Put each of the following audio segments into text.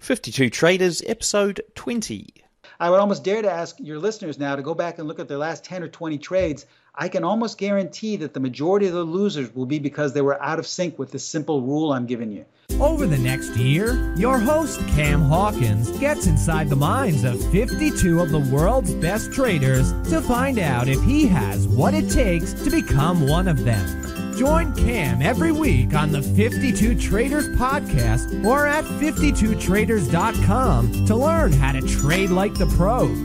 52 Traders, episode 20. I would almost dare to ask your listeners now to go back and look at their last 10 or 20 trades. I can almost guarantee that the majority of the losers will be because they were out of sync with this simple rule I'm giving you. Over the next year, your host, Cam Hawkins, gets inside the minds of 52 of the world's best traders to find out if he has what it takes to become one of them. Join Cam every week on the 52 Traders podcast or at 52traders.com to learn how to trade like the pros.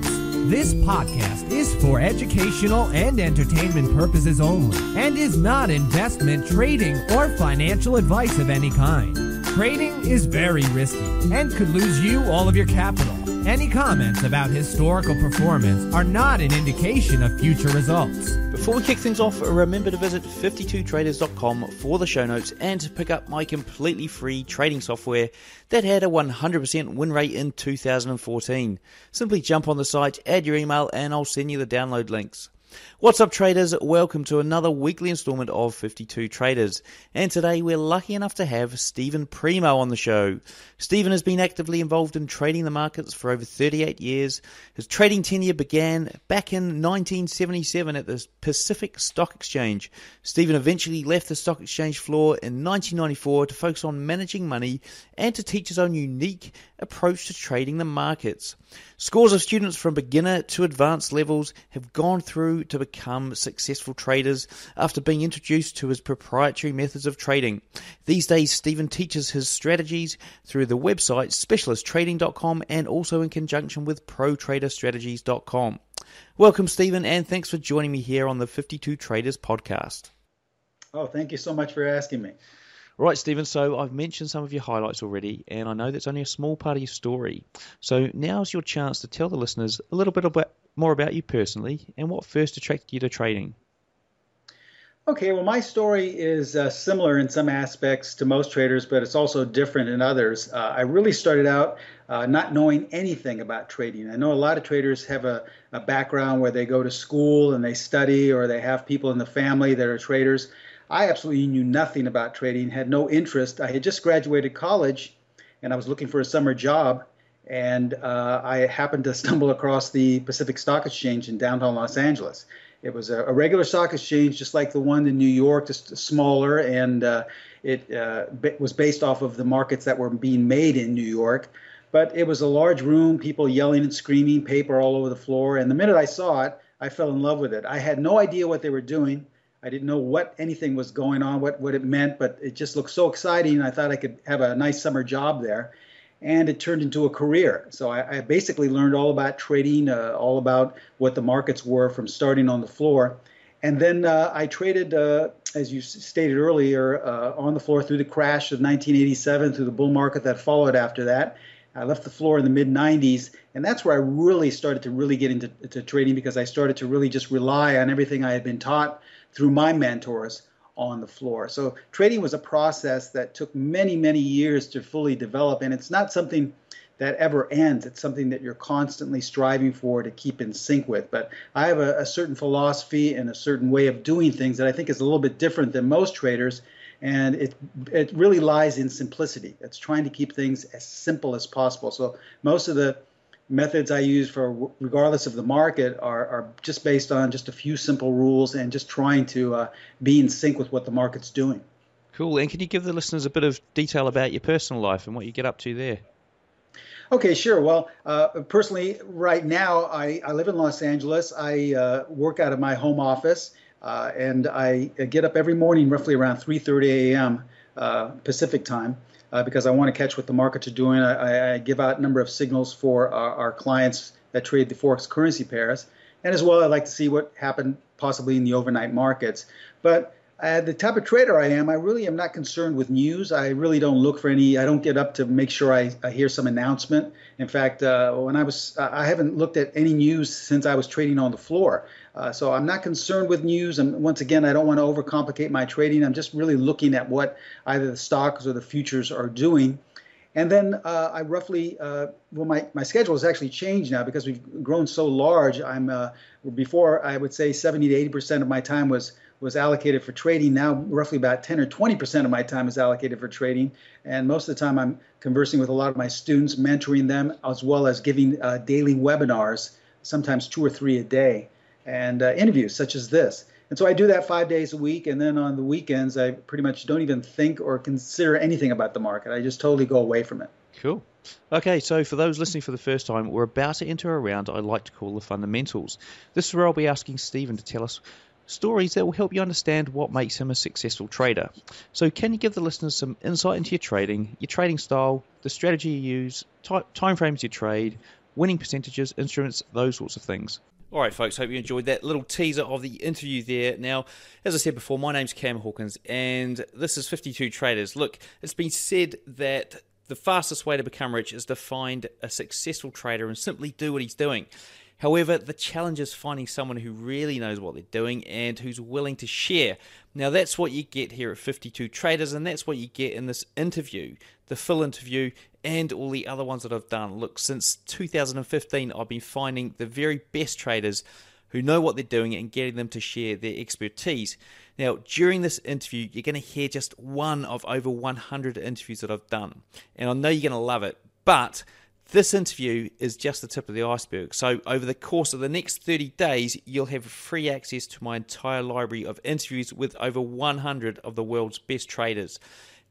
This podcast is for educational and entertainment purposes only and is not investment, trading, or financial advice of any kind. Trading is very risky and could lose you all of your capital. Any comments about historical performance are not an indication of future results. Before we kick things off, remember to visit 52traders.com for the show notes and to pick up my completely free trading software that had a 100% win rate in 2014. Simply jump on the site, add your email, and I'll send you the download links. What's up, traders? Welcome to another weekly installment of 52 Traders. And today we're lucky enough to have Steven Primo on the show. Steven has been actively involved in trading the markets for over 38 years. His trading tenure began back in 1977 at the Pacific Stock Exchange. Steven eventually left the stock exchange floor in 1994 to focus on managing money and to teach his own unique approach to trading the markets. Scores of students from beginner to advanced levels have gone through to become successful traders after being introduced to his proprietary methods of trading. These days, Steven teaches his strategies through the website specialisttrading.com and also in conjunction with protraderstrategies.com. Welcome, Steven, and thanks for joining me here on the 52 Traders podcast. Oh, thank you so much for asking me. Right, Steven, so I've mentioned some of your highlights already, and I know that's only a small part of your story. So now's your chance to tell the listeners a little bit about, more about you personally and what first attracted you to trading. Okay, well, my story is uh, similar in some aspects to most traders, but it's also different in others. Uh, I really started out uh, not knowing anything about trading. I know a lot of traders have a, a background where they go to school and they study, or they have people in the family that are traders. I absolutely knew nothing about trading, had no interest. I had just graduated college and I was looking for a summer job. And uh, I happened to stumble across the Pacific Stock Exchange in downtown Los Angeles. It was a, a regular stock exchange, just like the one in New York, just smaller, and uh, it uh, was based off of the markets that were being made in New York. But it was a large room, people yelling and screaming, paper all over the floor. And the minute I saw it, I fell in love with it. I had no idea what they were doing. I didn't know what anything was going on, what, what it meant, but it just looked so exciting. I thought I could have a nice summer job there. And it turned into a career. So I, I basically learned all about trading, uh, all about what the markets were from starting on the floor. And then uh, I traded, uh, as you stated earlier, uh, on the floor through the crash of 1987, through the bull market that followed after that. I left the floor in the mid 90s, and that's where I really started to really get into trading because I started to really just rely on everything I had been taught through my mentors on the floor. So trading was a process that took many, many years to fully develop, and it's not something that ever ends. It's something that you're constantly striving for to keep in sync with. But I have a, a certain philosophy and a certain way of doing things that I think is a little bit different than most traders. And it it really lies in simplicity. It's trying to keep things as simple as possible. So most of the methods I use for regardless of the market are, are just based on just a few simple rules and just trying to uh, be in sync with what the market's doing. Cool. And can you give the listeners a bit of detail about your personal life and what you get up to there? Okay, sure. Well, uh, personally, right now I, I, live in Los Angeles. I uh, work out of my home office, uh, and I get up every morning roughly around 3:30 a.m. Uh, Pacific time uh, because I want to catch what the markets are doing. I, I give out a number of signals for our, our, clients that trade the forex currency pairs, and as well, I like to see what happened possibly in the overnight markets. But uh, the type of trader I am, I really am not concerned with news. I really don't look for any. I don't get up to make sure I, I hear some announcement. In fact, uh, when I was, I haven't looked at any news since I was trading on the floor. Uh, so I'm not concerned with news. And once again, I don't want to overcomplicate my trading. I'm just really looking at what either the stocks or the futures are doing. And then uh, I roughly, uh, well, my, my schedule has actually changed now because we've grown so large. I'm uh, before I would say 70 to 80 percent of my time was was allocated for trading. Now, roughly about 10 or 20% of my time is allocated for trading. And most of the time, I'm conversing with a lot of my students, mentoring them, as well as giving uh, daily webinars, sometimes two or three a day, and uh, interviews such as this. And so I do that five days a week. And then on the weekends, I pretty much don't even think or consider anything about the market. I just totally go away from it. Cool. Okay, so for those listening for the first time, we're about to enter a round I like to call the fundamentals. This is where I'll be asking Steven to tell us stories that will help you understand what makes him a successful trader. So, can you give the listeners some insight into your trading, your trading style, the strategy you use, time frames you trade, winning percentages, instruments, those sorts of things? All right, folks, hope you enjoyed that little teaser of the interview there. Now, as I said before, my name's Cam Hawkins, and this is 52 Traders. Look, it's been said that the fastest way to become rich is to find a successful trader and simply do what he's doing. However, the challenge is finding someone who really knows what they're doing and who's willing to share. Now, that's what you get here at 52 Traders, and that's what you get in this interview, the full interview, and all the other ones that I've done. Look, since 2015, I've been finding the very best traders who know what they're doing and getting them to share their expertise. Now, during this interview, you're going to hear just one of over 100 interviews that I've done, and I know you're going to love it, but this interview is just the tip of the iceberg. So, over the course of the next 30 days, you'll have free access to my entire library of interviews with over 100 of the world's best traders.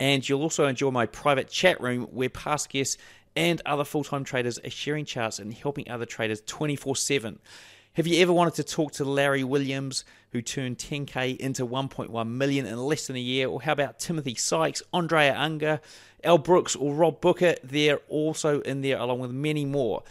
And you'll also enjoy my private chat room where past guests and other full time traders are sharing charts and helping other traders 24 7. Have you ever wanted to talk to Larry Williams, who turned 10k into 1.1 million in less than a year? Or how about Timothy Sykes, Andrea Unger, Al Brooks, or Rob Booker? They're also in there, along with many more.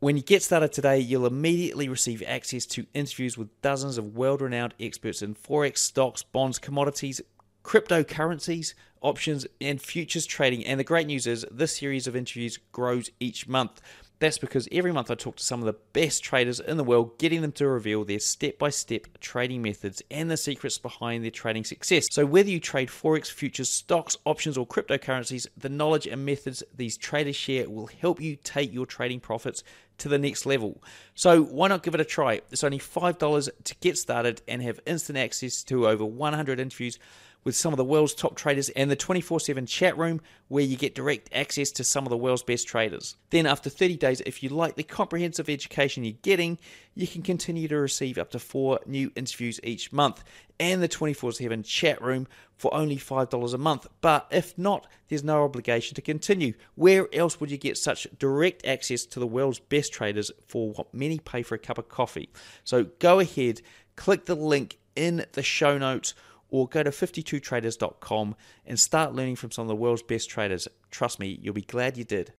When you get started today, you'll immediately receive access to interviews with dozens of world renowned experts in Forex, stocks, bonds, commodities, cryptocurrencies, options, and futures trading. And the great news is this series of interviews grows each month. That's because every month I talk to some of the best traders in the world, getting them to reveal their step by step trading methods and the secrets behind their trading success. So, whether you trade Forex, futures, stocks, options, or cryptocurrencies, the knowledge and methods these traders share will help you take your trading profits to the next level. So, why not give it a try? It's only $5 to get started and have instant access to over 100 interviews with some of the world's top traders and the 24 7 chat room where you get direct access to some of the world's best traders. Then, after 30 days, if you like the comprehensive education you're getting, you can continue to receive up to four new interviews each month and the 24 7 chat room for only $5 a month. But if not, there's no obligation to continue. Where else would you get such direct access to the world's best traders for what many pay for a cup of coffee? So go ahead, click the link in the show notes or go to 52traders.com and start learning from some of the world's best traders. Trust me, you'll be glad you did.